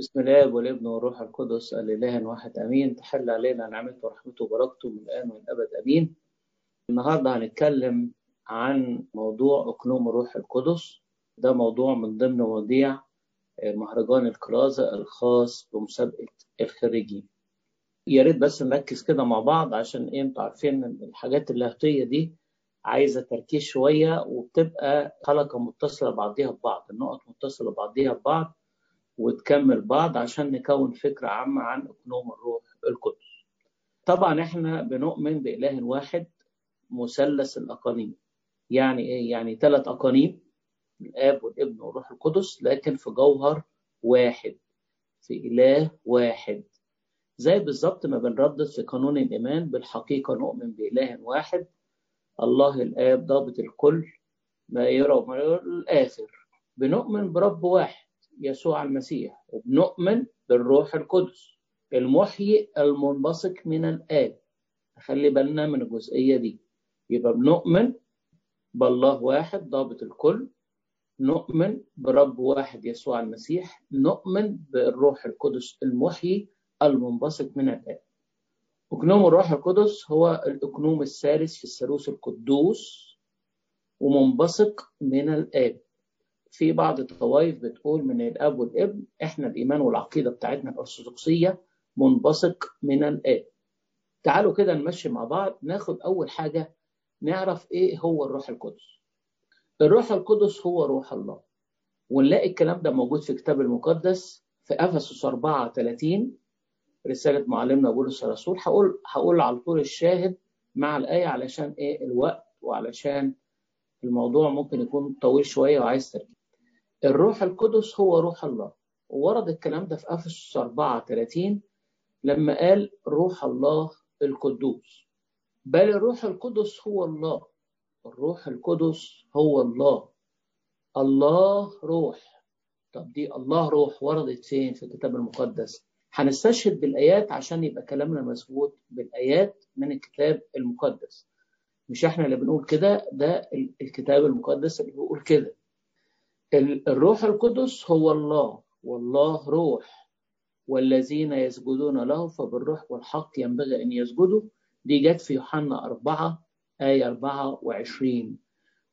بسم الله والابن والروح القدس الإله واحد أمين. تحل علينا نعمته ورحمته وبركته من الآن والأبد أمين. النهاردة هنتكلم عن موضوع أقنوم الروح القدس. ده موضوع من ضمن مواضيع مهرجان الكرازة الخاص بمسابقة الخريجين. يا ريت بس نركز كده مع بعض عشان إيه أنتوا عارفين الحاجات اللاهوتية دي عايزة تركيز شوية وبتبقى حلقة متصلة بعضيها ببعض النقط متصلة بعضيها ببعض. وتكمل بعض عشان نكون فكرة عامة عن أقنوم الروح القدس. طبعا إحنا بنؤمن بإله واحد مثلث الأقانيم. يعني إيه؟ يعني ثلاث أقانيم الآب والابن والروح القدس لكن في جوهر واحد في إله واحد. زي بالظبط ما بنردد في قانون الإيمان بالحقيقة نؤمن بإله واحد الله الآب ضابط الكل ما يرى وما يرى الآخر. بنؤمن برب واحد. يسوع المسيح وبنؤمن بالروح القدس. المحيي المنبثق من الآب. خلي بالنا من الجزئية دي. يبقى بنؤمن بالله واحد ضابط الكل. نؤمن برب واحد يسوع المسيح. نؤمن بالروح القدس المحيي المنبثق من الآب. أقنوم الروح القدس هو الأقنوم الثالث في الثالوث القدوس ومنبثق من الآب. في بعض الطوائف بتقول من الاب والابن إحنا الإيمان والعقيدة بتاعتنا الأرثوذكسية منبثق من الآب. تعالوا كده نمشي مع بعض ناخد أول حاجة نعرف إيه هو الروح القدس. الروح القدس هو روح الله. ونلاقي الكلام ده موجود في الكتاب المقدس في إفسس 4 30 رسالة معلمنا بولس الرسول. هقول هقول على طول الشاهد مع الآية علشان إيه؟ الوقت وعلشان الموضوع ممكن يكون طويل شوية وعايز تركيز. الروح القدس هو روح الله. وورد الكلام ده في أفسس 4 30 لما قال روح الله القدوس. بل الروح القدس هو الله. الروح القدس هو الله. الله روح. طب دي الله روح وردت فين في الكتاب المقدس؟ هنستشهد بالآيات عشان يبقى كلامنا مظبوط بالآيات من الكتاب المقدس. مش إحنا اللي بنقول كده ده الكتاب المقدس اللي بيقول كده. الروح القدس هو الله والله روح. والذين يسجدون له فبالروح والحق ينبغي أن يسجدوا. دي جت في يوحنا 4 آية 24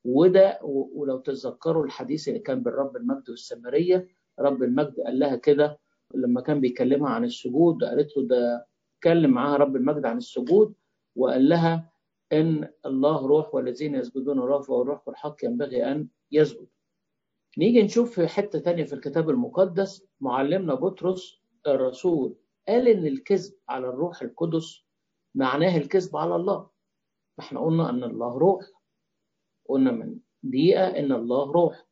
وده ولو تتذكروا الحديث اللي كان بين رب المجد والسامرية رب المجد قال لها كده لما كان بيكلمها عن السجود قالت له ده اتكلم معاها رب المجد عن السجود وقال لها إن الله روح والذين يسجدون له فالروح والحق ينبغي أن يسجد نيجي نشوف في حتة تانية في الكتاب المقدس معلمنا بطرس الرسول قال إن الكذب على الروح القدس معناه الكذب على الله. إحنا قلنا إن الله روح. قلنا من دقيقة إن الله روح.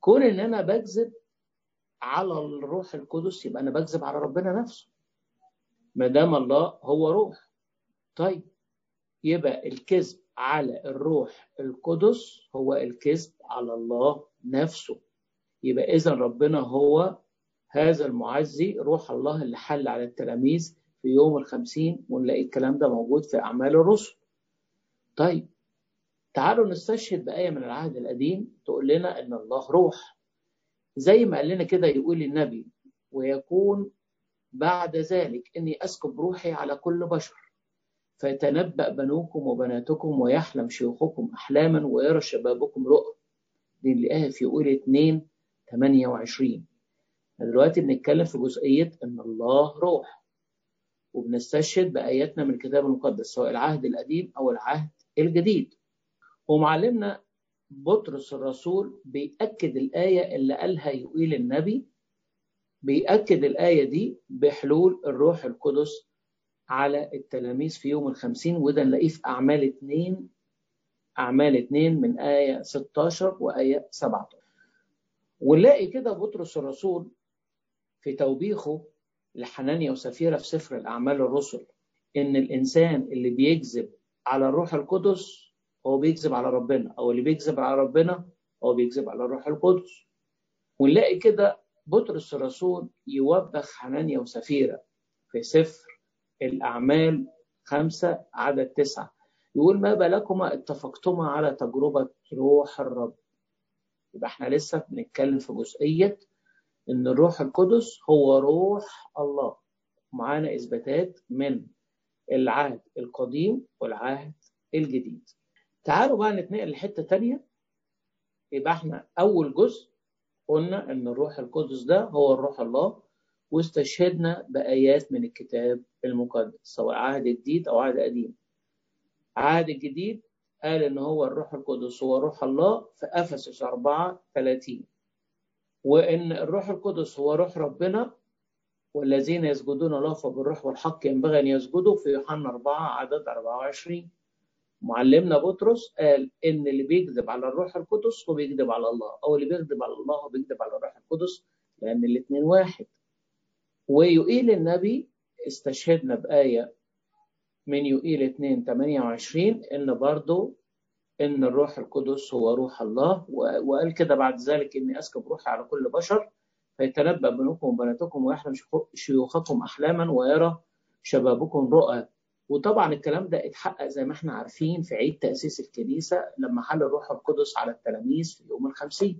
كون إن أنا بكذب على الروح القدس يبقى أنا بكذب على ربنا نفسه. ما دام الله هو روح. طيب يبقى الكذب على الروح القدس هو الكذب على الله نفسه. يبقى إذا ربنا هو هذا المعزي روح الله اللي حل على التلاميذ في يوم الخمسين ونلاقي الكلام ده موجود في أعمال الرسل. طيب تعالوا نستشهد بآية من العهد القديم تقول لنا إن الله روح. زي ما قال لنا كده يقول النبي ويكون بعد ذلك إني أسكب روحي على كل بشر. فيتنبأ بنوكم وبناتكم ويحلم شيوخكم أحلاما ويرى شبابكم رؤى. اللي في يقول 2 28 دلوقتي بنتكلم في جزئية إن الله روح. وبنستشهد بآياتنا من الكتاب المقدس سواء العهد القديم أو العهد الجديد. ومعلمنا بطرس الرسول بيأكد الآية اللي قالها يقول النبي بيأكد الآية دي بحلول الروح القدس على التلاميذ في يوم الخمسين وده نلاقيه في أعمال اتنين أعمال اتنين من آية 16 وآية 17 ونلاقي كده بطرس الرسول في توبيخه لحنانيا وسفيرة في سفر الأعمال الرسل إن الإنسان اللي بيكذب على الروح القدس هو بيكذب على ربنا أو اللي بيكذب على ربنا هو بيكذب على الروح القدس. ونلاقي كده بطرس الرسول يوبخ حنانيا وسفيرة في سفر الأعمال خمسة عدد تسعة. يقول ما بالكما اتفقتما على تجربة روح الرب. يبقى إحنا لسه بنتكلم في جزئية إن الروح القدس هو روح الله. معانا إثباتات من العهد القديم والعهد الجديد. تعالوا بقى نتنقل لحتة تانية. يبقى إحنا أول جزء قلنا إن الروح القدس ده هو الروح الله واستشهدنا بآيات من الكتاب المقدس سواء عهد جديد أو عهد قديم. عهد الجديد قال إن هو الروح القدس هو روح الله في أفسس 4 30 وإن الروح القدس هو روح ربنا والذين يسجدون له فبالروح والحق ينبغي أن يسجدوا في يوحنا 4 عدد 24 معلمنا بطرس قال إن اللي بيكذب على الروح القدس هو بيكذب على الله أو اللي بيكذب على الله هو بيكذب على الروح القدس لأن الاثنين واحد. ويقيل النبي استشهدنا بآية من يقيل 2 28 إن برضه إن الروح القدس هو روح الله وقال كده بعد ذلك إني أسكب روحي على كل بشر فيتنبأ بنوكم وبناتكم ويحلم شيوخكم أحلاما ويرى شبابكم رؤى. وطبعا الكلام ده اتحقق زي ما إحنا عارفين في عيد تأسيس الكنيسة لما حل الروح القدس على التلاميذ في يوم الخمسين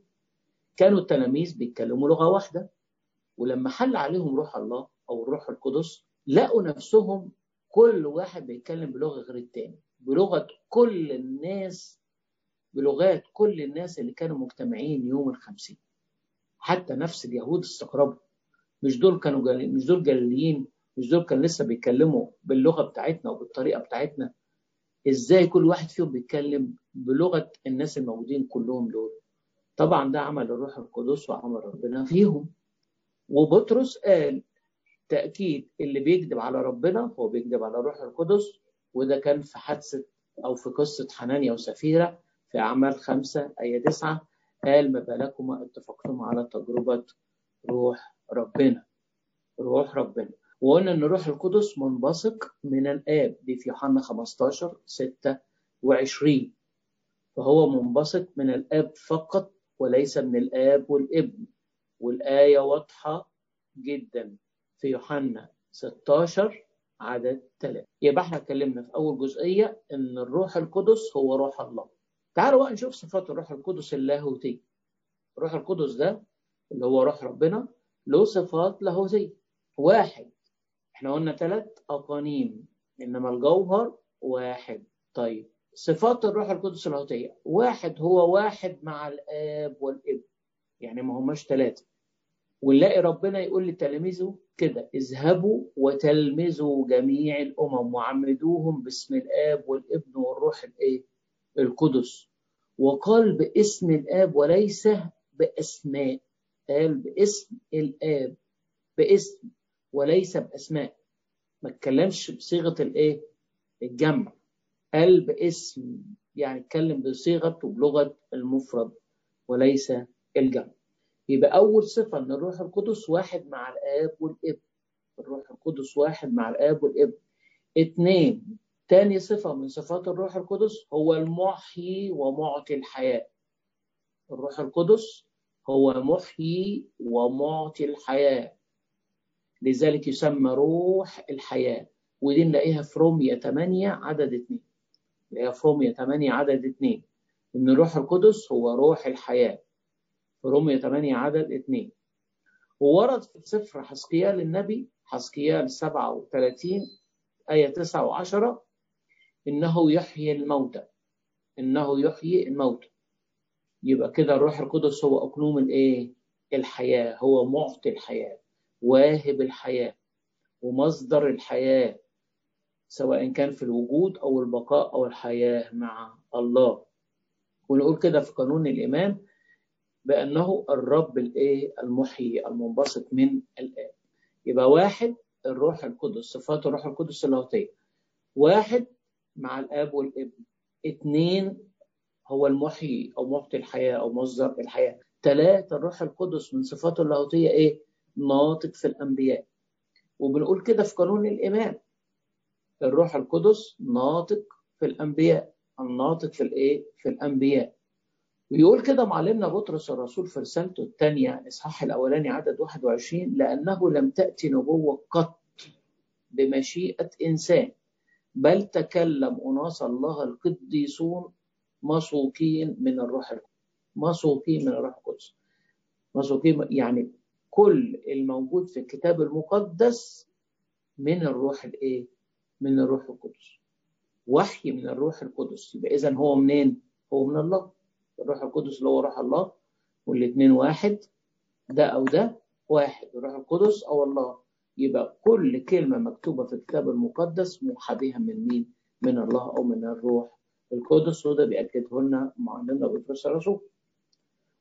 كانوا التلاميذ بيتكلموا لغة واحدة ولما حل عليهم روح الله أو الروح القدس لقوا نفسهم كل واحد بيتكلم بلغة غير التاني. بلغة كل الناس بلغات كل الناس اللي كانوا مجتمعين يوم الخمسين. حتى نفس اليهود استغربوا. مش دول كانوا جل... مش دول جليين مش دول كانوا لسه بيتكلموا باللغة بتاعتنا وبالطريقة بتاعتنا. إزاي كل واحد فيهم بيتكلم بلغة الناس الموجودين كلهم دول؟ طبعا ده عمل الروح القدس وعمل ربنا فيهم. وبطرس قال تأكيد اللي بيكذب على ربنا هو بيكذب على الروح القدس وده كان في حادثة أو في قصة حنانيا وسفيرة في أعمال خمسة آية تسعة قال ما بالكما اتفقتم على تجربة روح ربنا. روح ربنا. وقلنا إن الروح القدس منبثق من الآب. دي في يوحنا 15 26 فهو منبثق من الآب فقط وليس من الآب والابن. والآية واضحة جدا. في يوحنا 16 عدد 3 يبقى إحنا اتكلمنا في أول جزئية إن الروح القدس هو روح الله. تعالوا بقى نشوف صفات الروح القدس اللاهوتي الروح القدس ده اللي هو روح ربنا له صفات لاهوتية. واحد. إحنا قلنا ثلاث أقانيم إنما الجوهر واحد. طيب صفات الروح القدس اللاهوتية. واحد هو واحد مع الآب والابن. يعني ما هماش ثلاثة ونلاقي ربنا يقول لتلاميذه كده اذهبوا وتلمذوا جميع الأمم وعمدوهم باسم الآب والابن والروح الإيه؟ القدس. وقال باسم الآب وليس بأسماء قال باسم الآب باسم وليس بأسماء. ما اتكلمش بصيغة الإيه؟ الجمع. قال باسم يعني اتكلم بصيغة وبلغه المفرد وليس الجمع. يبقى أول صفة إن الروح القدس واحد مع الآب والابن الروح القدس واحد مع الآب والابن اثنين تاني صفة من صفات الروح القدس هو المحيي ومعطي الحياة الروح القدس هو محيي ومعطي الحياة لذلك يسمى روح الحياة ودي نلاقيها في رومية 8 عدد 2 نلاقيها في رومية 8 عدد 2 إن الروح القدس هو روح الحياة رومية 8 عدد 2 وورد في سفر حسقيال النبي حسقيال 37 آية 9 و10 إنه يحيي الموتى. إنه يحيي الموتى. يبقى كده الروح القدس هو أقنوم الإيه؟ الحياة. هو معطي الحياة واهب الحياة ومصدر الحياة سواء كان في الوجود أو البقاء أو الحياة مع الله. ونقول كده في قانون الإيمان بأنه الرب الإيه؟ المحيي المنبسط من الآب. يبقى واحد الروح القدس صفات الروح القدس اللاهوتية. واحد مع الآب والابن اثنين هو المحيي أو معطي الحياة أو مصدر الحياة. ثلاثة الروح القدس من صفاته اللاهوتية إيه؟ ناطق في الأنبياء. وبنقول كده في قانون الإيمان. الروح القدس ناطق في الأنبياء. الناطق في الإيه؟ في الأنبياء. ويقول كده معلمنا بطرس الرسول في رسالته الثانية إصحاح الأولاني عدد 21 لأنه لم تأتي نبوة قط بمشيئة إنسان بل تكلم أناس الله القديسون مسوقين من الروح القدس. مسوقين من الروح القدس. مسوقين يعني كل الموجود في الكتاب المقدس من الروح الإيه؟ من الروح القدس. وحي من الروح القدس. يبقى اذا هو منين؟ هو من الله. الروح القدس اللي هو روح الله والاثنين واحد ده أو ده واحد الروح القدس أو الله يبقى كل كلمة مكتوبة في الكتاب المقدس موحى من مين؟ من الله أو من الروح القدس وده بيأكده لنا معلمنا بطرس الرسول.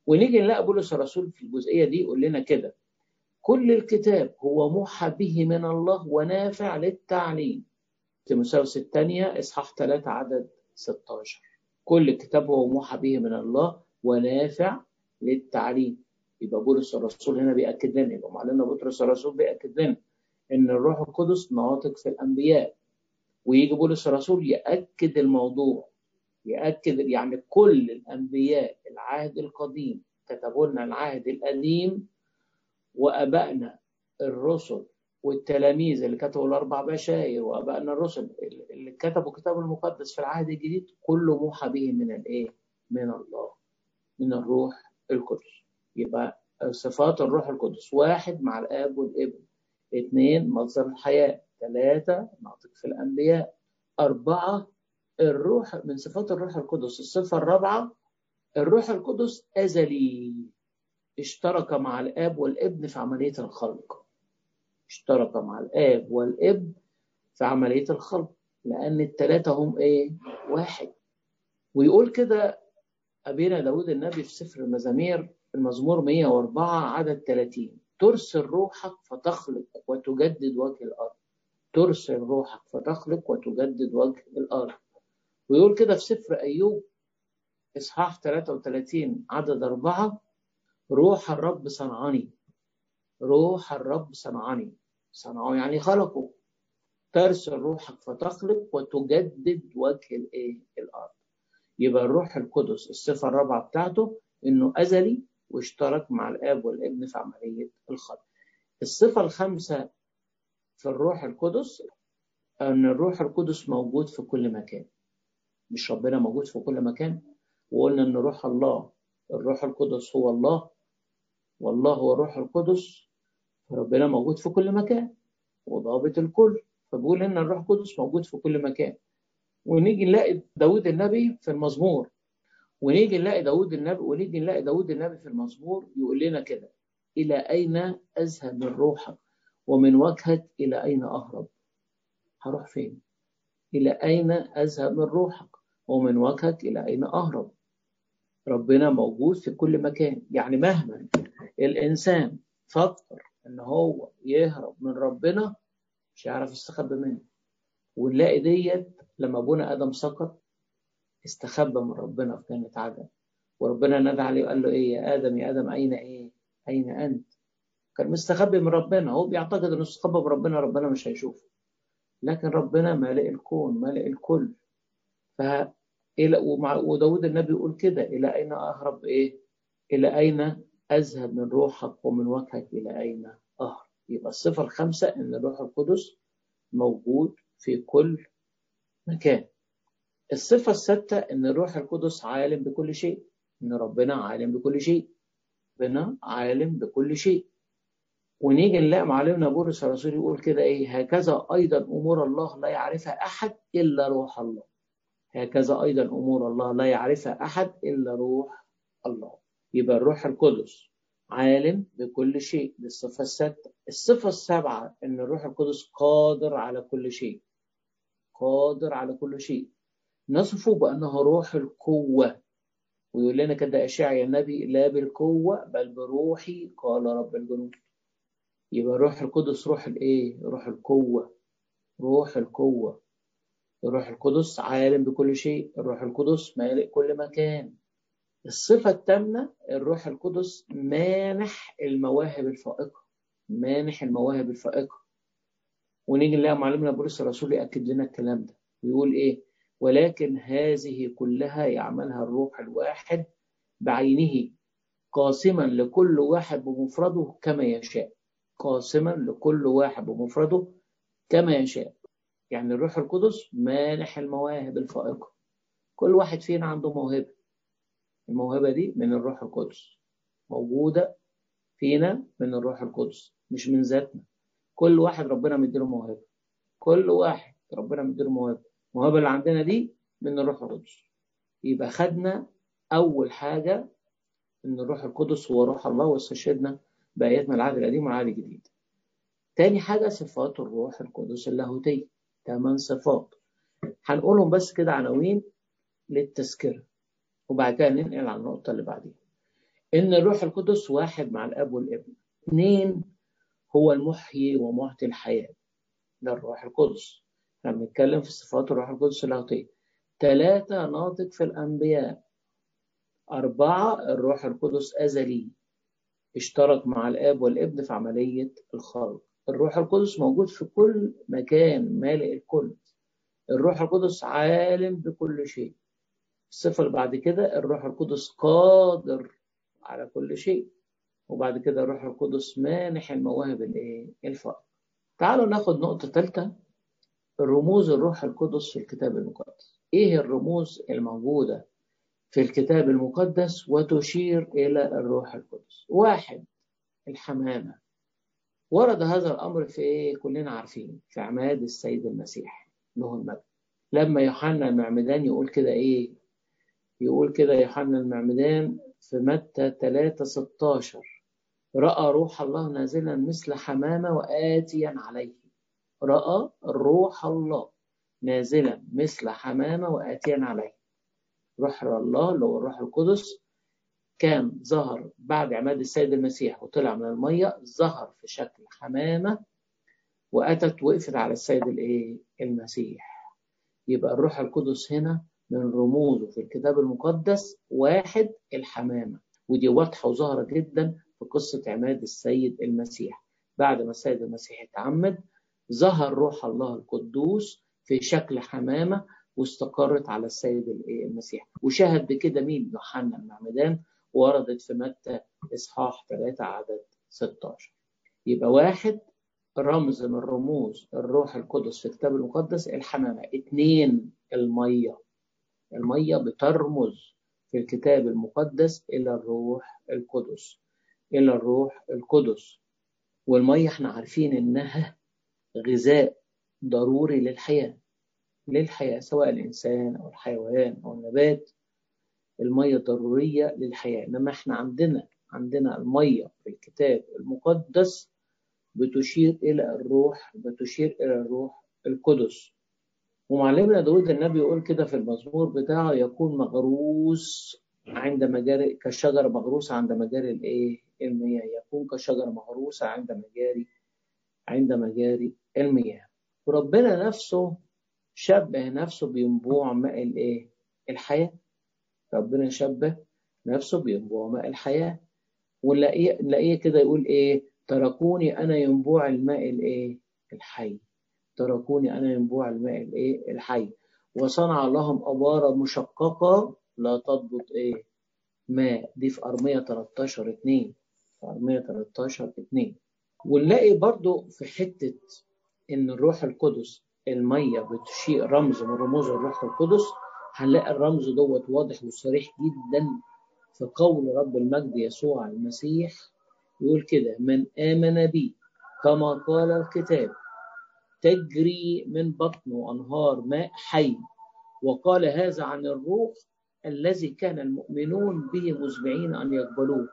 ونيجي نلاقي بولس الرسول في الجزئية دي يقول لنا كده كل الكتاب هو موحى به من الله ونافع للتعليم. تيموثاوس الثانية إصحاح 3 عدد 16. كل الكتاب هو موحى به من الله ونافع للتعليم. يبقى بولس الرسول هنا بيأكد لنا يبقى معلمنا بطرس الرسول بيأكد لنا إن الروح القدس ناطق في الأنبياء ويجي بولس الرسول يأكد الموضوع يأكد يعني كل الأنبياء العهد القديم كتبوا لنا العهد القديم وأبائنا الرسل والتلاميذ اللي كتبوا الأربع بشاير وأبائنا الرسل اللي كتبوا كتاب المقدس في العهد الجديد كله موحى به من الإيه؟ من الله من الروح القدس. يبقى صفات الروح القدس واحد مع الآب والابن اثنين مصدر الحياة ثلاثة ناطق في الأنبياء أربعة الروح من صفات الروح القدس. الصفة الرابعة الروح القدس أزلي اشترك مع الآب والابن في عملية الخلق. اشترك مع الآب والابن في عملية الخلق لأن الثلاثة هم إيه؟ واحد. ويقول كده أبينا داود النبي في سفر المزامير المزمور 104 عدد 30 ترسل روحك فتخلق وتجدد وجه الأرض. ترسل روحك فتخلق وتجدد وجه الأرض. ويقول كده في سفر أيوب إصحاح 33 عدد أربعة روح الرب صنعني روح الرب صنعني صنعه يعني خلقه ترسل روحك فتخلق وتجدد وجه الايه؟ الأرض. يبقى الروح القدس الصفة الرابعة بتاعته إنه أزلي واشترك مع الآب والابن في عملية الخلق. الصفة الخامسة في الروح القدس إن الروح القدس موجود في كل مكان. مش ربنا موجود في كل مكان. وقلنا إن روح الله الروح القدس هو الله والله هو الروح القدس. فربنا موجود في كل مكان وضابط الكل. فبيقول ان الروح القدس موجود في كل مكان. ونيجي نلاقي داود النبي في المزمور. ونيجي نلاقي داود النبي ونيجي نلاقي داود النبي في المزمور يقول لنا كده إلى أين اذهب من روحك؟ ومن وجهك إلى أين أهرب؟ هروح فين؟ إلى أين اذهب من روحك؟ ومن وجهك إلى أين أهرب؟ ربنا موجود في كل مكان. يعني مهما الإنسان فكر إن هو يهرب من ربنا مش هيعرف يستخبى منه. ونلاقي ديت لما ابونا آدم سقط استخبى من ربنا في جنة عدن. وربنا نادى عليه وقال له إيه؟ يا آدم يا آدم أين إيه؟ أين أنت؟ كان مستخبي من ربنا. هو بيعتقد إنه استخبى من ربنا ربنا مش هيشوفه. لكن ربنا مالئ الكون مالئ الكل. ف وداود النبي يقول كده إلى أين أهرب إيه؟ إلى أين أذهب من روحك ومن وجهك إلى أين أهرب؟ يبقى الصفة الخامسة إن الروح القدس موجود في كل مكان. الصفة السادسة إن الروح القدس عالم بكل شيء، إن ربنا عالم بكل شيء. ربنا عالم بكل شيء. ونيجي نلاقي معلمنا بولس الرسول يقول كده إيه؟ هكذا أيضا أمور الله لا يعرفها أحد إلا روح الله. هكذا أيضا أمور الله لا يعرفها أحد إلا روح الله يبقى الروح القدس عالم بكل شيء دي الصفة الصفة السابعة إن الروح القدس قادر على كل شيء. قادر على كل شيء. نصفه بأنه روح القوة. ويقول لنا كده أشعيا النبي لا بالقوة بل بروحي قال رب الجنود. يبقى الروح القدس روح الإيه؟ روح القوة. روح القوة. الروح القدس عالم بكل شيء. الروح القدس مالئ كل مكان. الصفة الثامنة الروح القدس مانح المواهب الفائقة مانح المواهب الفائقة. ونيجي نلاقي معلمنا بولس الرسول يأكد لنا الكلام ده. ويقول إيه؟ ولكن هذه كلها يعملها الروح الواحد بعينه قاسما لكل واحد بمفرده كما يشاء. قاسما لكل واحد بمفرده كما يشاء. يعني الروح القدس مانح المواهب الفائقة. كل واحد فينا عنده موهبة. الموهبة دي من الروح القدس موجودة فينا من الروح القدس مش من ذاتنا. كل واحد ربنا مديله موهبة. كل واحد ربنا مديله موهبة. الموهبة اللي عندنا دي من الروح القدس. يبقى خدنا أول حاجة إن الروح القدس هو روح الله واستشهدنا بآياتنا العهد القديم والعهد الجديد. تاني حاجة صفات الروح القدس اللاهوتية. ثمان صفات. هنقولهم بس كده عناوين للتذكرة. وبعد كده ننقل على النقطة اللي بعديها. إن الروح القدس واحد مع الأب والابن. اثنين هو المحيي ومعطي الحياة ده الروح القدس. إحنا بنتكلم في صفات الروح القدس اللاهوتيه ثلاثة ناطق في الأنبياء. أربعة الروح القدس أزلي. اشترك مع الآب والابن في عملية الخلق. الروح القدس موجود في كل مكان مالئ الكل. الروح القدس عالم بكل شيء. الصفة اللي بعد كده الروح القدس قادر على كل شيء. وبعد كده الروح القدس مانح المواهب الايه الفائقة تعالوا ناخد نقطة ثالثة رموز الروح القدس في الكتاب المقدس. إيه الرموز الموجودة في الكتاب المقدس وتشير إلى الروح القدس؟ واحد الحمامة. ورد هذا الأمر في إيه؟ كلنا عارفين في عماد السيد المسيح له المجد. لما يوحنا المعمدان يقول كده إيه؟ يقول كده يوحنا المعمدان في متى 3 16 رأى روح الله نازلا مثل حمامة وآتيا عليه. رأى روح الله نازلا مثل حمامة وآتيا عليه. روح الله اللي هو الروح القدس كان ظهر بعد عماد السيد المسيح وطلع من المية ظهر في شكل حمامة وأتت وقفت على السيد الإيه؟ المسيح. يبقى الروح القدس هنا من رموزه في الكتاب المقدس واحد الحمامة. ودي واضحة وظاهرة جدا في قصة عماد السيد المسيح. بعد ما السيد المسيح اتعمد ظهر روح الله القدوس في شكل حمامة واستقرت على السيد المسيح. وشهد بكده مين؟ يوحنا المعمدان وردت في متى إصحاح 3 عدد 16 يبقى واحد رمز من رموز الروح القدس في الكتاب المقدس الحمامة. اثنين المية. المية بترمز في الكتاب المقدس إلى الروح القدس إلى الروح القدس. والمية إحنا عارفين إنها غذاء ضروري للحياة للحياة سواء الإنسان أو الحيوان أو النبات. المية ضرورية للحياة إنما إحنا عندنا عندنا المية في الكتاب المقدس بتشير إلى الروح بتشير إلى الروح القدس. ومعلمنا داود النبي يقول كده في المزمور بتاعه يكون مغروس عند مجاري كالشجرة مغروسة عند مجاري الإيه؟ المياه. يكون كشجرة مغروسة عند مجاري عند مجاري المياه. وربنا نفسه شبه نفسه بينبوع ماء الايه؟ الحياة. ربنا شبه نفسه بينبوع ماء الحياة. ونلاقيه نلاقيه كده يقول إيه؟ تركوني أنا ينبوع الماء الايه؟ الحي. تركوني أنا ينبوع الماء الإيه؟ الحي. وصنع لهم ابارا مشققة لا تضبط إيه؟ ماء. دي في أرمية 13 2 في أرمية 13 2 ونلاقي برضو في حتة إن الروح القدس المية بتشير رمز من رموز الروح القدس هنلاقي الرمز دوت واضح وصريح جدا في قول رب المجد يسوع المسيح يقول كده من آمن بي كما قال الكتاب تجري من بطنه أنهار ماء حي. وقال هذا عن الروح الذي كان المؤمنون به مزمعين أن يقبلوه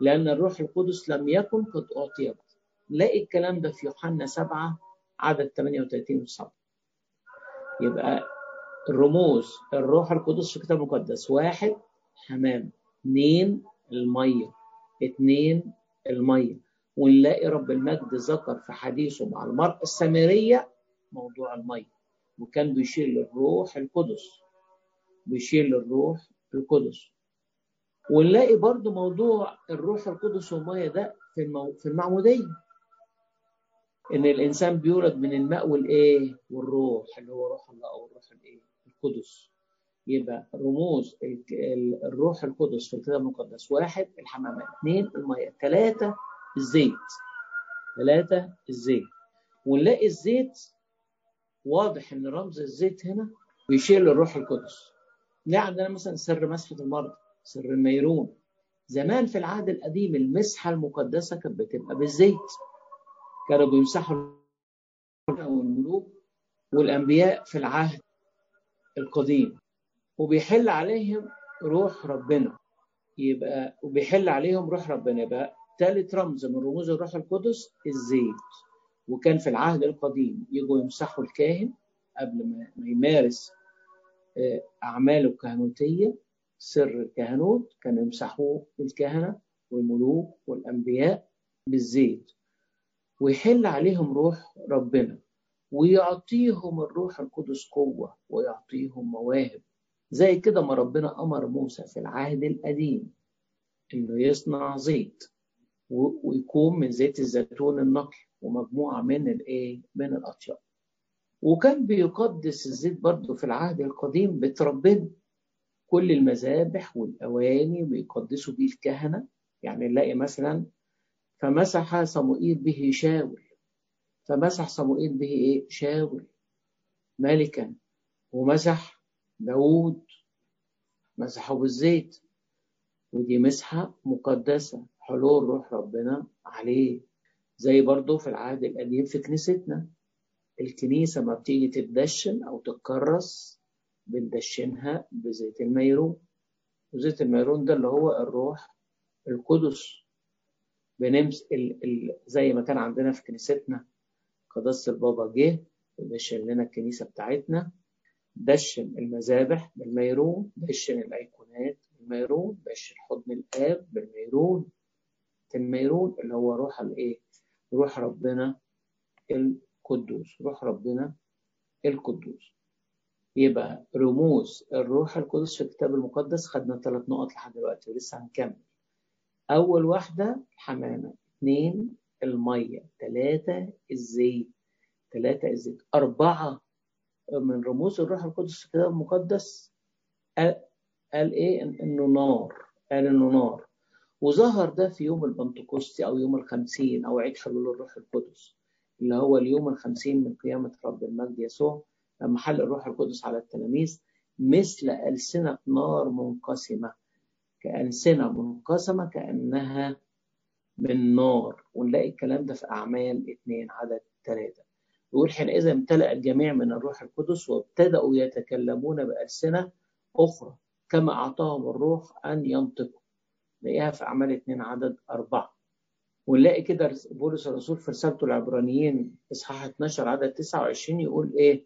لأن الروح القدس لم يكن قد أعطي نلاقي الكلام ده في يوحنا 7 عدد 38 و7 يبقى الرموز الروح القدس في الكتاب المقدس. واحد حمام. اثنين المية. اثنين المية. ونلاقي رب المجد ذكر في حديثه مع المرأة السامرية موضوع المية. وكان بيشير للروح القدس. بيشير للروح القدس. ونلاقي برضو موضوع الروح القدس والمية ده في المو... في المعمودية. إن الإنسان بيولد من الماء والإيه؟ والروح اللي هو روح الله أو الروح الإيه؟ القدس. يبقى رموز الروح القدس في الكتاب المقدس. واحد الحمامات اثنين المية. ثلاثة الزيت. ثلاثة الزيت. ونلاقي الزيت واضح إن رمز الزيت هنا بيشير للروح القدس. نلاقي عندنا مثلا سر مسحه المرض سر الميرون. زمان في العهد القديم المسحة المقدسة كانت بتبقى بالزيت. كانوا بيمسحوا والملوك والأنبياء في العهد القديم. وبيحل عليهم روح ربنا. يبقى وبيحل عليهم روح ربنا. يبقى ثالث رمز من رموز الروح القدس الزيت. وكان في العهد القديم يجوا يمسحوا الكاهن قبل ما يمارس أعماله الكهنوتية. سر الكهنوت كانوا يمسحوه الكهنة والملوك والأنبياء بالزيت. ويحل عليهم روح ربنا ويعطيهم الروح القدس قوة ويعطيهم مواهب. زي كده ما ربنا أمر موسى في العهد القديم إنه يصنع زيت. ويكون من زيت الزيتون النقي ومجموعة من الإيه؟ من الأطياب. وكان بيقدس الزيت برضه في العهد القديم بيت ربنا كل المذابح والأواني ويقدسوا بيه الكهنة. يعني نلاقي مثلا فمسح صموئيل به شاول. فمسح صموئيل به إيه؟ شاول. ملكا. ومسح داوود. مسحه بالزيت. ودي مسحة مقدسة. حلول روح ربنا عليه. زي برضه في العهد القديم في كنيستنا الكنيسة ما بتيجي تتدشن أو تتكرس بندشنها بزيت الميرون. وزيت الميرون ده اللي هو الروح القدس. بنمس ال... ال... زي ما كان عندنا في كنيستنا. قداسة البابا جه ودشن لنا الكنيسة بتاعتنا. دشن المذابح بالميرون دشن الأيقونات بالميرون دشن حضن الآب بالميرون. الميرون اللي هو روح الإيه؟ روح ربنا القدوس روح ربنا القدوس. يبقى رموز الروح القدس في الكتاب المقدس خدنا ثلاث نقط لحد دلوقتي ولسه هنكمل. أول واحدة الحمامة اثنين المية ثلاثة الزيت ثلاثة الزيت. أربعة من رموز الروح القدس في الكتاب المقدس قال, إيه؟ إنه نار قال إنه نار. وظهر ده في يوم البنتكوستي أو يوم الخمسين أو عيد حلول الروح القدس اللي هو اليوم الخمسين من قيامة رب المجد يسوع لما حل الروح القدس على التلاميذ مثل ألسنة نار منقسمة كألسنة منقسمة كأنها من نار ونلاقي الكلام ده في أعمال اثنين عدد ثلاثة يقول حينئذ امتلأ الجميع من الروح القدس وابتدأوا يتكلمون بألسنة أخرى كما أعطاهم الروح أن ينطقوا. نلاقيها في أعمال اثنين عدد أربعة. ونلاقي كده بولس الرسول في رسالته العبرانيين إصحاح 12 عدد 29 يقول إيه؟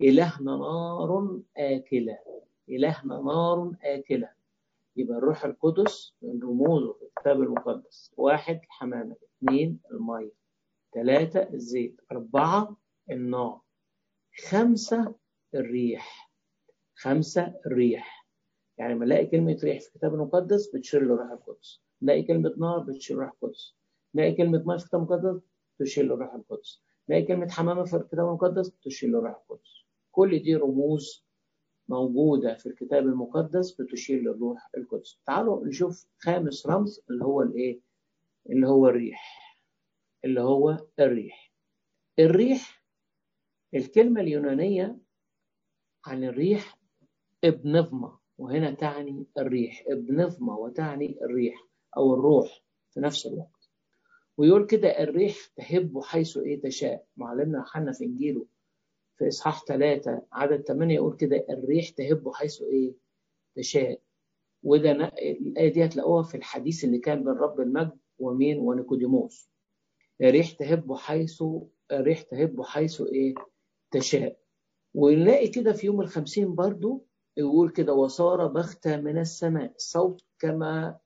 إلهنا نار آكلة. إلهنا نار آكلة. يبقى الروح القدس من رموزه في الكتاب المقدس. واحد الحمامة اثنين المية. ثلاثة الزيت. أربعة النار. خمسة الريح. خمسة الريح. يعني لما نلاقي كلمة ريح في الكتاب المقدس بتشير للروح القدس. نلاقي كلمة نار بتشير للروح القدس. نلاقي كلمة ماء في الكتاب المقدس تشير للروح القدس. نلاقي كلمة حمامة في الكتاب المقدس تشير للروح القدس. كل دي رموز موجودة في الكتاب المقدس بتشير للروح القدس. تعالوا نشوف خامس رمز اللي هو الايه؟ اللي هو الريح. اللي هو الريح. الريح الكلمة اليونانية عن الريح ابنظمة وهنا تعني الريح. ابنظمة وتعني الريح أو الروح في نفس الوقت. ويقول كده الريح تهب حيث إيه تشاء. معلمنا يوحنا في إنجيله في إصحاح ثلاثة عدد ثمانية يقول كده الريح تهب حيث إيه تشاء. وده الآية دي هتلاقوها في الحديث اللي كان بين رب المجد ومين؟ ونيكوديموس. الريح تهب حيث الريح تهب حيث إيه تشاء. ونلاقي كده في يوم الخمسين برضو يقول كده وصار بختة من السماء صوت كما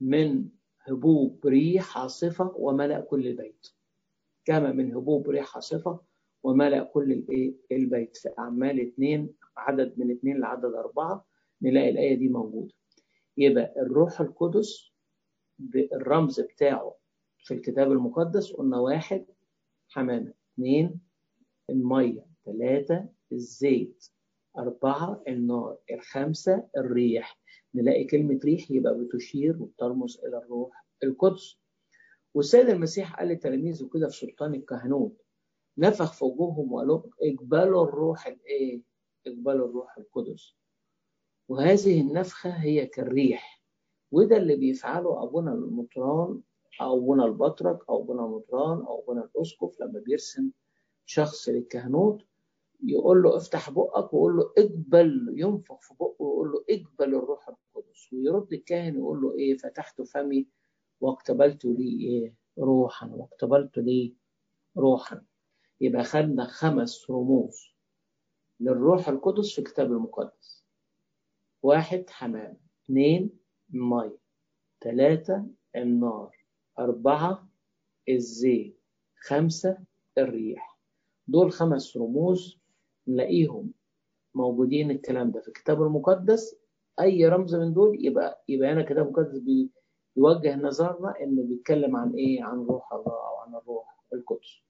من هبوب ريح عاصفة وملأ كل البيت. كما من هبوب ريح عاصفة وملأ كل الايه البيت. في أعمال اثنين عدد من اثنين لعدد أربعة نلاقي الآية دي موجودة. يبقى الروح القدس الرمز بتاعه في الكتاب المقدس قلنا واحد حمامة. اثنين المية. ثلاثة الزيت. أربعة النار الخمسة الريح. نلاقي كلمة ريح يبقى بتشير وبترمز إلى الروح القدس. والسيد المسيح قال لتلاميذه كده في سلطان الكهنوت نفخ في وجوههم وقال لهم اقبلوا الروح الإيه؟ اقبلوا الروح القدس. وهذه النفخة هي كالريح. وده اللي بيفعله أبونا المطران أو أبونا البطرك أو أبونا المطران أو أبونا الأسقف لما بيرسم شخص للكهنوت. يقول له افتح بقك ويقول له اقبل ينفخ في بقه ويقول له اقبل الروح القدس. ويرد الكاهن يقول له إيه؟ فتحت فمي واقتبلت لي إيه؟ روحا. واقتبلت لي روحا. يبقى خدنا خمس رموز للروح القدس في الكتاب المقدس. واحد حمام اثنين مي ثلاثة النار أربعة الزيت خمسة الريح. دول خمس رموز نلاقيهم موجودين. الكلام ده في الكتاب المقدس أي رمز من دول يبقى يبقى هنا الكتاب المقدس بيوجه نظرنا إنه بيتكلم عن إيه؟ عن روح الله أو عن الروح القدس.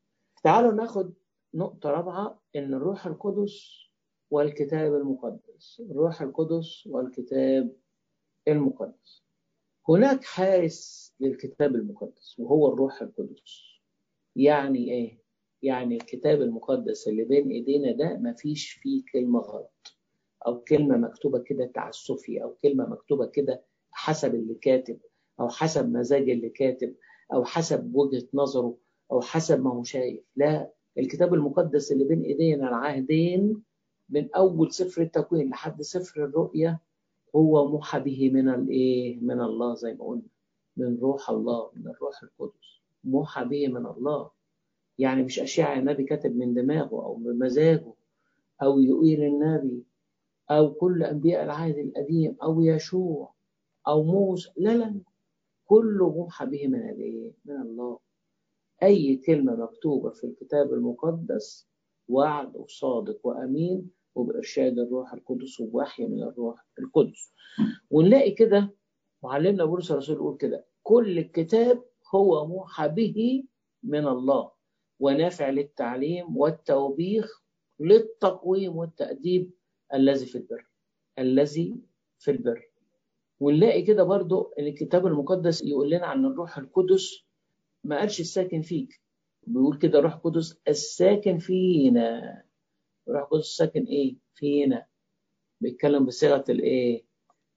تعالوا ناخد نقطة رابعة إن الروح القدس والكتاب المقدس. الروح القدس والكتاب المقدس. هناك حارس للكتاب المقدس وهو الروح القدس. يعني إيه؟ يعني الكتاب المقدس اللي بين ايدينا ده ما فيش فيه كلمة غلط أو كلمة مكتوبة كده تعسفي أو كلمة مكتوبة كده حسب اللي كاتب أو حسب مزاج اللي كاتب أو حسب وجهة نظره أو حسب ما هو شايف. لا الكتاب المقدس اللي بين ايدينا العهدين من أول سفر التكوين لحد سفر الرؤيا هو موحى به من الايه من الله زي ما قلنا من روح الله من الروح القدس. موحى به من الله. يعني مش اشياء النبي كاتب من دماغه أو بمزاجه أو يقول النبي أو كل أنبياء العهد القديم أو يشوع أو موسى. لا لا كله موحى به من الإيه؟ من الله. أي كلمة مكتوبة في الكتاب المقدس وعد وصادق وأمين وبإرشاد الروح القدس وبوحي من الروح القدس. ونلاقي كده معلمنا بولس الرسول يقول كده كل الكتاب هو موحى به من الله. ونافع للتعليم والتوبيخ للتقويم والتأديب الذي في البر. الذي في البر. ونلاقي كده برضو إن الكتاب المقدس يقول لنا عن الروح القدس ما قالش الساكن فيك. بيقول كده الروح القدس الساكن فينا. الروح القدس ساكن إيه؟ فينا. بيتكلم بصيغة الإيه؟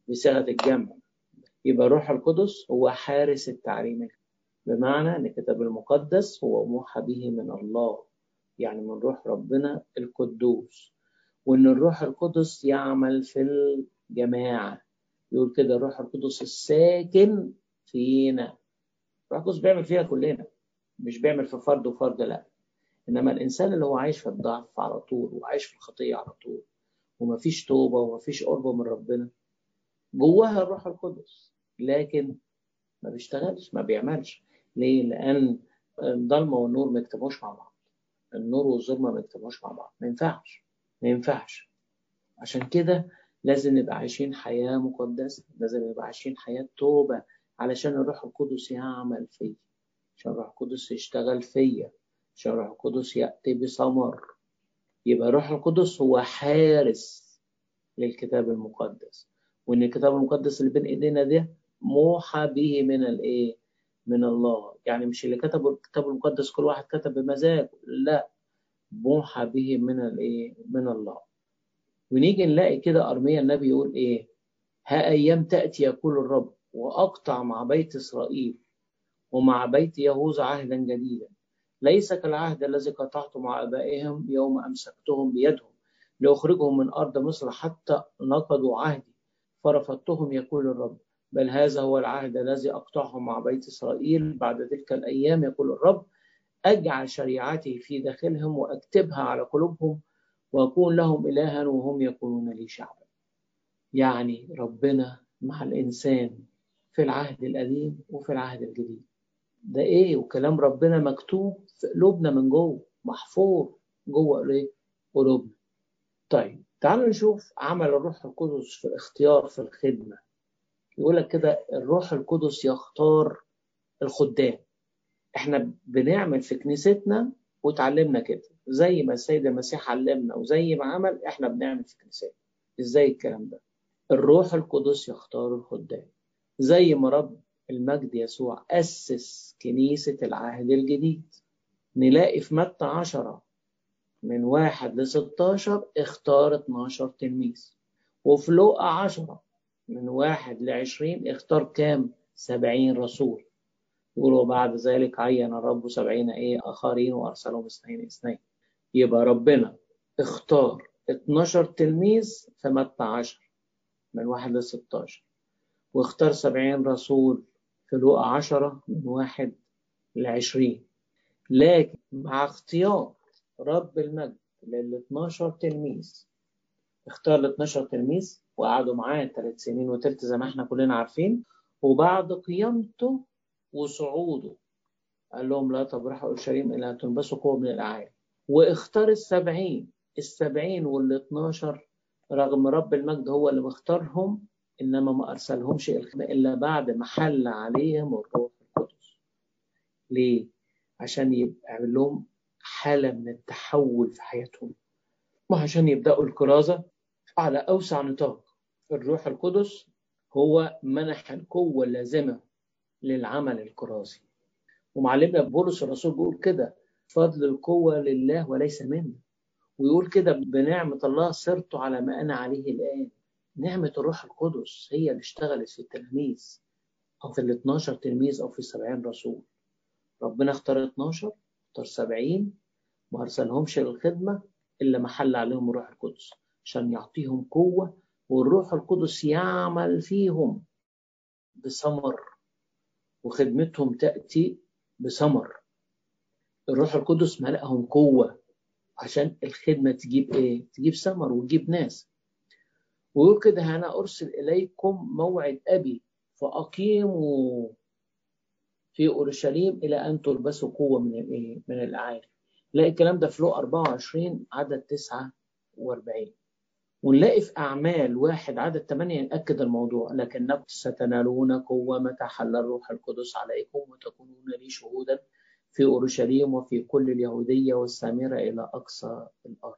بصيغة الجمع. يبقى الروح القدس هو حارس التعليم. بمعنى إن الكتاب المقدس هو موحى به من الله يعني من روح ربنا القدوس. وإن الروح القدس يعمل في الجماعة. يقول كده الروح القدس الساكن فينا. الروح القدس بيعمل فيها كلنا مش بيعمل في فرد وفرد لا. إنما الإنسان اللي هو عايش في الضعف على طول وعايش في الخطية على طول ومفيش توبة ومفيش قرب من ربنا جواها الروح القدس. لكن ما بيشتغلش ما بيعملش. ليه؟ لأن الضلمة والنور ما يجتمعوش مع بعض. النور والظلمة ما يجتمعوش مع بعض. ما ينفعش. ما ينفعش. عشان كده لازم نبقى عايشين حياة مقدسة. لازم نبقى عايشين حياة توبة. علشان الروح القدس يعمل فيا. عشان الروح القدس يشتغل فيا. عشان الروح القدس يأتي بثمر. يبقى الروح القدس هو حارس للكتاب المقدس. وإن الكتاب المقدس اللي بين إيدينا ده موحى به من الإيه؟ من الله. يعني مش اللي كتبه الكتاب المقدس كل واحد كتب بمزاجه. لا موحى به من الإيه؟ من الله. ونيجي نلاقي كده ارميا النبي يقول إيه؟ ها أيام تأتي يقول الرب وأقطع مع بيت إسرائيل ومع بيت يهوذا عهدا جديدا. ليس كالعهد الذي قطعت مع آبائهم يوم أمسكتهم بيدهم لأخرجهم من أرض مصر حتى نقضوا عهدي فرفضتهم يقول الرب. بل هذا هو العهد الذي أقطعه مع بيت إسرائيل بعد تلك الأيام. يقول الرب أجعل شريعتي في داخلهم وأكتبها على قلوبهم وأكون لهم إلها وهم يكونون لي شعبا. يعني ربنا مع الإنسان في العهد القديم وفي العهد الجديد. ده إيه؟ وكلام ربنا مكتوب في قلوبنا من جوه محفور جوه قلوبنا. طيب تعالوا نشوف عمل الروح القدس في الاختيار في الخدمة. يقول لك كده الروح القدس يختار الخدام. إحنا بنعمل في كنيستنا وتعلمنا كده. زي ما السيد المسيح علمنا وزي ما عمل إحنا بنعمل في كنيستنا. إزاي الكلام ده؟ الروح القدس يختار الخدام. زي ما رب المجد يسوع أسس كنيسة العهد الجديد. نلاقي في متى عشرة من واحد لستاشر اختار 12 تلميذ. وفي لوقا عشرة من واحد لعشرين اختار كام؟ سبعين رسول. يقول وبعد ذلك عين الرب سبعين إيه؟ آخرين وأرسلهم اثنين اثنين. يبقى ربنا اختار 12 تلميذ في متى 10 من واحد ل 16 واختار 70 رسول في لوقا 10 من واحد ل 20 لكن مع اختيار رب المجد لل 12 تلميذ اختار ال 12 تلميذ وقعدوا معاه ثلاث سنين وتلت زي ما إحنا كلنا عارفين وبعد قيامته وصعوده قال لهم لا تبرحوا اورشليم إلا أن تلبسوا قوة من الاعالي واختار السبعين السبعين وال 12 رغم رب المجد هو اللي مختارهم إنما ما أرسلهمش إلا بعد ما حل عليهم الروح القدس. ليه؟ عشان يعمل لهم حالة من التحول في حياتهم. وعشان يبدأوا الكرازة على أوسع نطاق. الروح القدس هو منح القوة اللازمة للعمل الكرازي ومعلمنا بولس الرسول بيقول كده فضل القوة لله وليس منا ويقول كده بنعمة الله صرت على ما أنا عليه الآن. نعمة الروح القدس هي اللي اشتغلت في التلاميذ أو في ال 12 تلميذ أو في ال 70 رسول. ربنا اختار 12 اختار 70 ما أرسلهمش للخدمة إلا ما حل عليهم الروح القدس عشان يعطيهم قوة والروح القدس يعمل فيهم بثمر وخدمتهم تأتي بثمر الروح القدس ملأهم قوة عشان الخدمة تجيب إيه؟ تجيب ثمر وتجيب ناس ويقول كده أنا أرسل إليكم موعد أبي فأقيموا في أورشليم إلى أن تلبسوا قوة من الإيه؟ من الأعالي. نلاقي الكلام ده في لو 24 عدد 49 ونلاقي في أعمال واحد عدد 8 يأكد الموضوع لكنكم ستنالون قوة متى حل الروح القدس عليكم وتكونون لي شهودا في أورشليم وفي كل اليهودية والسامرة إلى أقصى الأرض.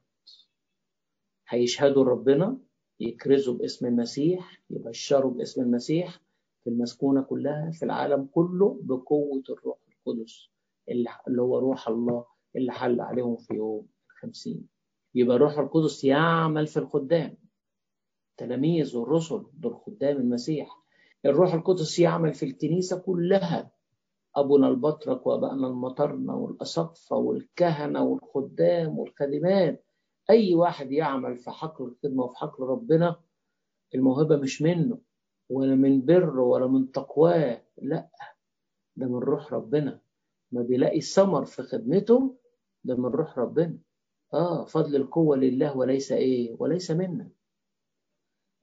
هيشهدوا ربنا يكرزوا باسم المسيح يبشروا باسم المسيح في المسكونة كلها في العالم كله بقوة الروح القدس اللي هو روح الله اللي حل عليهم في يوم الخمسين يبقى الروح القدس يعمل في الخدام. تلاميذ والرسل دول خدام المسيح. الروح القدس يعمل في الكنيسة كلها. أبونا البطرك وأبائنا المطرنة والأسقفة والكهنة والخدام والخادمات أي واحد يعمل في حقل الخدمة وفي حقل ربنا الموهبة مش منه ولا من بر ولا من تقواه لا ده من روح ربنا. ما بيلاقي ثمر في خدمته ده من روح ربنا. آه فضل القوة لله وليس إيه وليس منا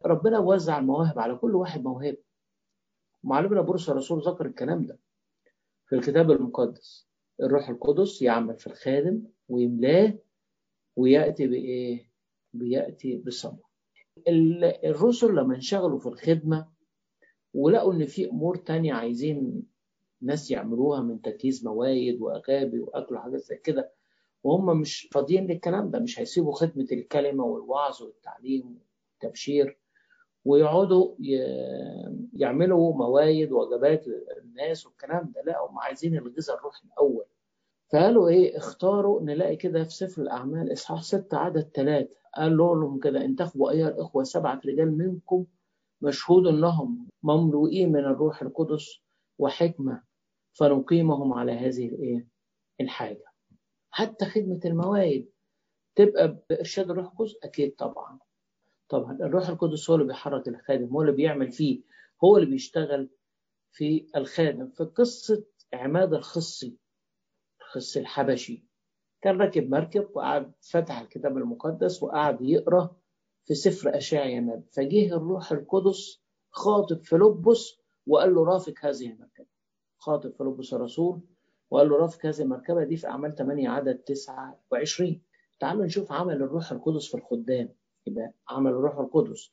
ربنا وزع المواهب على كل واحد موهبة معلمنا بولس الرسول ذكر الكلام ده في الكتاب المقدس الروح القدس يعمل في الخادم ويملاه ويأتي بإيه؟ بيأتي بثمر. الرسل لما انشغلوا في الخدمة ولقوا إن في أمور تانية عايزين ناس يعملوها من تجهيز موايد وأغابي وأكل وحاجات زي كده وهم مش فاضيين للكلام ده مش هيسيبوا خدمة الكلمة والوعظ والتعليم والتبشير ويقعدوا يعملوا موايد وجبات للناس والكلام ده. لا هم عايزين الغذاء الروحي الأول. فقالوا إيه اختاروا نلاقي كده في سفر الأعمال إصحاح 6 عدد 3 قال لهم كده انتخبوا أيها الإخوة سبعة رجال منكم مشهود أنهم مملوئين من الروح القدس وحكمة فنقيمهم على هذه الإيه الحاجة. حتى خدمة الموائد تبقى بإرشاد الروح القدس؟ أكيد طبعا. طبعا. الروح القدس هو اللي بيحرك الخادم هو اللي بيعمل فيه هو اللي بيشتغل في الخادم. في قصة عماد الخصي الخص الحبشي كان راكب مركب وقعد فتح الكتاب المقدس وقعد يقرأ في سفر اشعيا النبي فجه الروح القدس خاطب فيلبس وقال له رافق هذه المركبة. خاطب فيلبس الرسول وقال له رافق هذه المركبة دي في أعمال 8 عدد 29 تعالوا نشوف عمل الروح القدس في الخدام. يبقى عمل الروح القدس.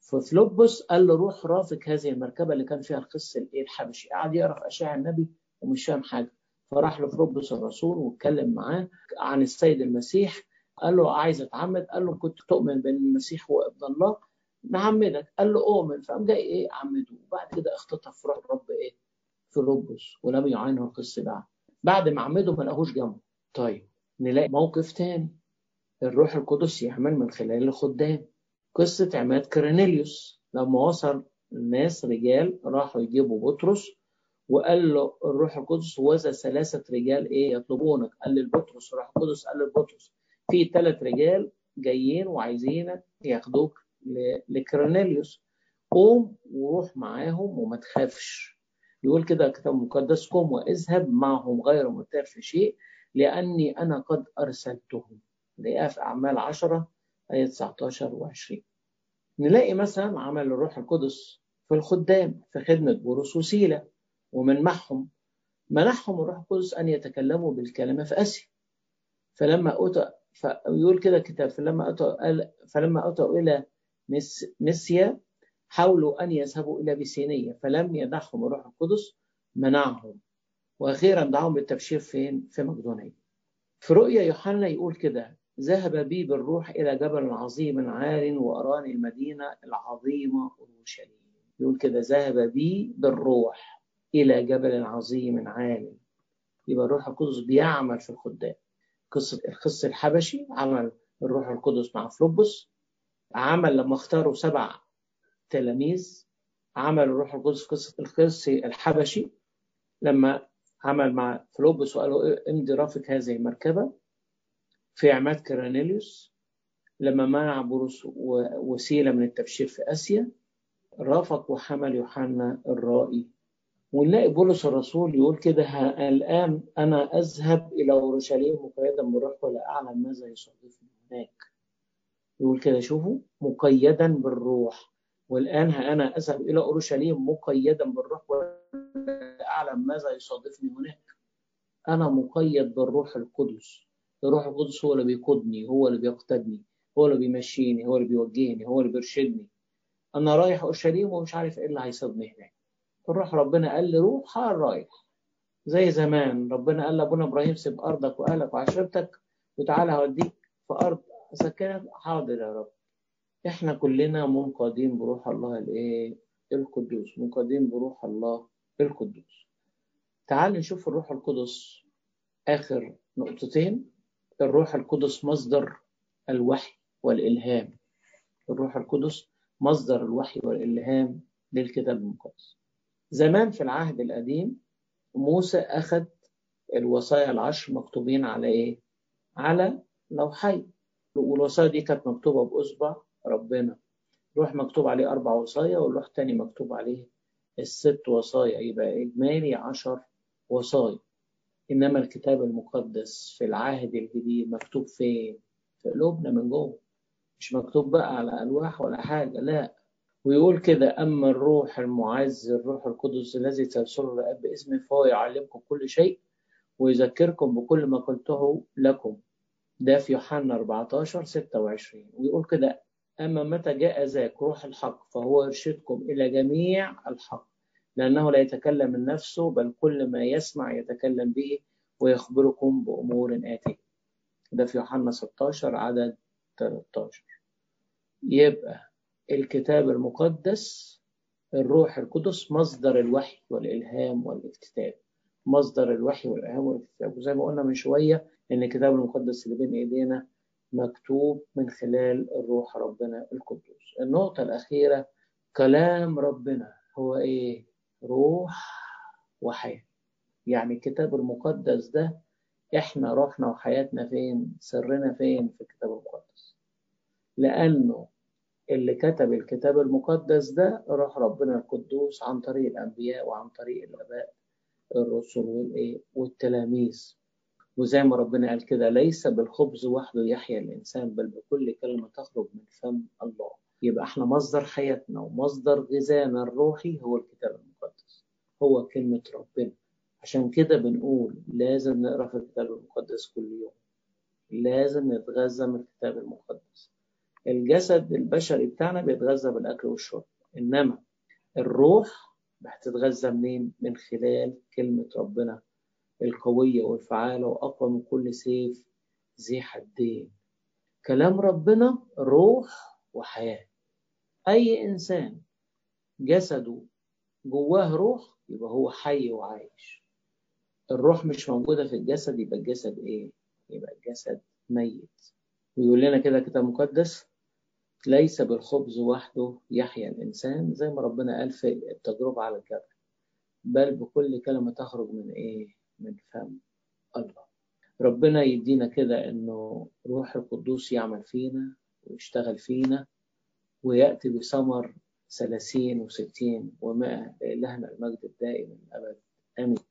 ففيلبس قال له روح رافق هذه المركبة اللي كان فيها الخص الإيه الحبشي. قعد يقرأ في اشعيا النبي ومش فاهم حاجة. فراح لفربس الرسول واتكلم معاه عن السيد المسيح. قال له عايز أتعمد؟ قال له كنت تؤمن بأن المسيح هو ابن الله. نعمدك. قال له أؤمن. فقام جاي إيه عمده. وبعد كده اختطف روح الرب إيه في ربس ولم يعينه القس بعد. بعد ما عمده ما لقاهوش جنبه. طيب نلاقي موقف تاني. الروح القدس يعمل من خلال الخدام. قصة عماد كرينيليوس لما وصل الناس رجال راحوا يجيبوا بطرس وقال له الروح القدس وذا ثلاثة رجال إيه؟ يطلبونك. قال للبطرس الروح القدس. قال للبطرس في ثلاث رجال جايين وعايزينك ياخدوك لكرنيليوس قوم وروح معاهم وما تخافش. يقول كده الكتاب المقدس قم واذهب معهم غير مرتاب في شيء لأني أنا قد أرسلتهم. نلاقيها في أعمال 10 آية 19 و20 نلاقي مثلا عمل الروح القدس في الخدام في خدمة بولس وسيلة ومنحهم منحهم الروح القدس أن يتكلموا بالكلمة في آسيا. فلما أتى فيقول كده الكتاب فلما أتوا فلما أتوا إلى مسيا حاولوا أن يذهبوا إلى بيسينية فلم يدعهم الروح القدس منعهم. وأخيرا دعاهم بالتبشير فين؟ في مقدونية. في رؤيا يوحنا يقول كده ذهب بي بالروح إلى جبل عظيم عال وأراني المدينة العظيمة أورشليم. يقول كده ذهب بي بالروح إلى جبل عظيم عال يبقى الروح القدس بيعمل في الخدام. قصة الخصي الحبشي عمل الروح القدس مع فيلبس عمل لما اختاروا سبع تلاميذ عمل الروح القدس في قصة الخص الحبشي لما عمل مع فلوبس وقال له امضي رافق هذه المركبة. في عماد كرانيليوس لما منع بولس وسيلة من التبشير في آسيا رافق وحمل يوحنا الرائي. ونلاقي بولس الرسول يقول كده الآن أنا أذهب إلى أورشليم مقيدا بالروح ولا أعلم ماذا يصادفني هناك. يقول كده شوفوا مقيدا بالروح. والآن أنا أذهب إلى أورشليم مقيدا بالروح ولا أعلم ماذا يصادفني هناك؟ أنا مقيد بالروح القدس. الروح القدس هو اللي بيقودني هو اللي بيقتدني هو اللي بيمشيني هو اللي بيوجهني هو اللي بيرشدني. أنا رايح أورشليم ومش عارف إيه اللي هيصيبني هناك. الروح ربنا قال لي روح رايح؟ زي زمان ربنا قال لأبونا إبراهيم سيب أرضك وأهلك وعشيرتك وتعالى هوديك في أرض سكنت حاضر يا رب. إحنا كلنا منقادين بروح الله الإيه؟ القدوس. منقادين بروح الله القدوس. تعال نشوف الروح القدس. آخر نقطتين. الروح القدس مصدر الوحي والإلهام. الروح القدس مصدر الوحي والإلهام للكتاب المقدس. زمان في العهد القديم موسى أخذ الوصايا العشر مكتوبين على إيه؟ على لوحي. والوصايا دي كانت مكتوبة بأصبع ربنا. لوح مكتوب عليه أربع وصايا واللوح تاني مكتوب عليه الست وصايا. يبقى إجمالي عشر وصايا. إنما الكتاب المقدس في العهد الجديد مكتوب فين؟ في قلوبنا من جوه. مش مكتوب بقى على ألواح ولا حاجة لا. ويقول كده أما الروح المعز الروح القدس الذي ترسله الآب باسمه فهو يعلمكم كل شيء ويذكركم بكل ما قلته لكم. ده في يوحنا 14 26 ويقول كده أما متى جاء ذاك روح الحق فهو يرشدكم إلى جميع الحق لأنه لا يتكلم من نفسه بل كل ما يسمع يتكلم به ويخبركم بأمور آتية. ده في يوحنا 16 عدد 13 يبقى الكتاب المقدس الروح القدس مصدر الوحي والإلهام والاكتتاب. مصدر الوحي والإلهام والاكتتاب. وزي ما قلنا من شوية إن الكتاب المقدس اللي بين إيدينا مكتوب من خلال الروح ربنا القدوس. النقطة الأخيرة كلام ربنا هو إيه؟ روح وحياة. يعني الكتاب المقدس ده إحنا روحنا وحياتنا فين؟ سرنا فين في الكتاب المقدس؟ لأنه اللي كتب الكتاب المقدس ده روح ربنا القدوس عن طريق الأنبياء وعن طريق الآباء الرسل والإيه؟ والتلاميذ. وزي ما ربنا قال كده ليس بالخبز وحده يحيا الإنسان بل بكل كلمة تخرج من فم الله. يبقى إحنا مصدر حياتنا ومصدر غذائنا الروحي هو الكتاب المقدس هو كلمة ربنا. عشان كده بنقول لازم نقرأ في الكتاب المقدس كل يوم. لازم نتغذى من الكتاب المقدس. الجسد البشري بتاعنا بيتغذى بالأكل والشرب. إنما الروح بتتغذى منين؟ من خلال كلمة ربنا. القوية والفعالة وأقوى من كل سيف ذي حدين. كلام ربنا روح وحياة. أي إنسان جسده جواه روح يبقى هو حي وعايش. الروح مش موجودة في الجسد يبقى الجسد إيه؟ يبقى الجسد ميت. ويقول لنا كده كتاب مقدس ليس بالخبز وحده يحيا الإنسان. زي ما ربنا قال في التجربة على الجبل بل بكل كلمة تخرج من إيه؟ من فم الله. ربنا يدينا كده إنه روح القدوس يعمل فينا ويشتغل فينا ويأتي بثمر ثلاثين وستين ومائة لإلهنا المجد الدائم الأبد. آمين.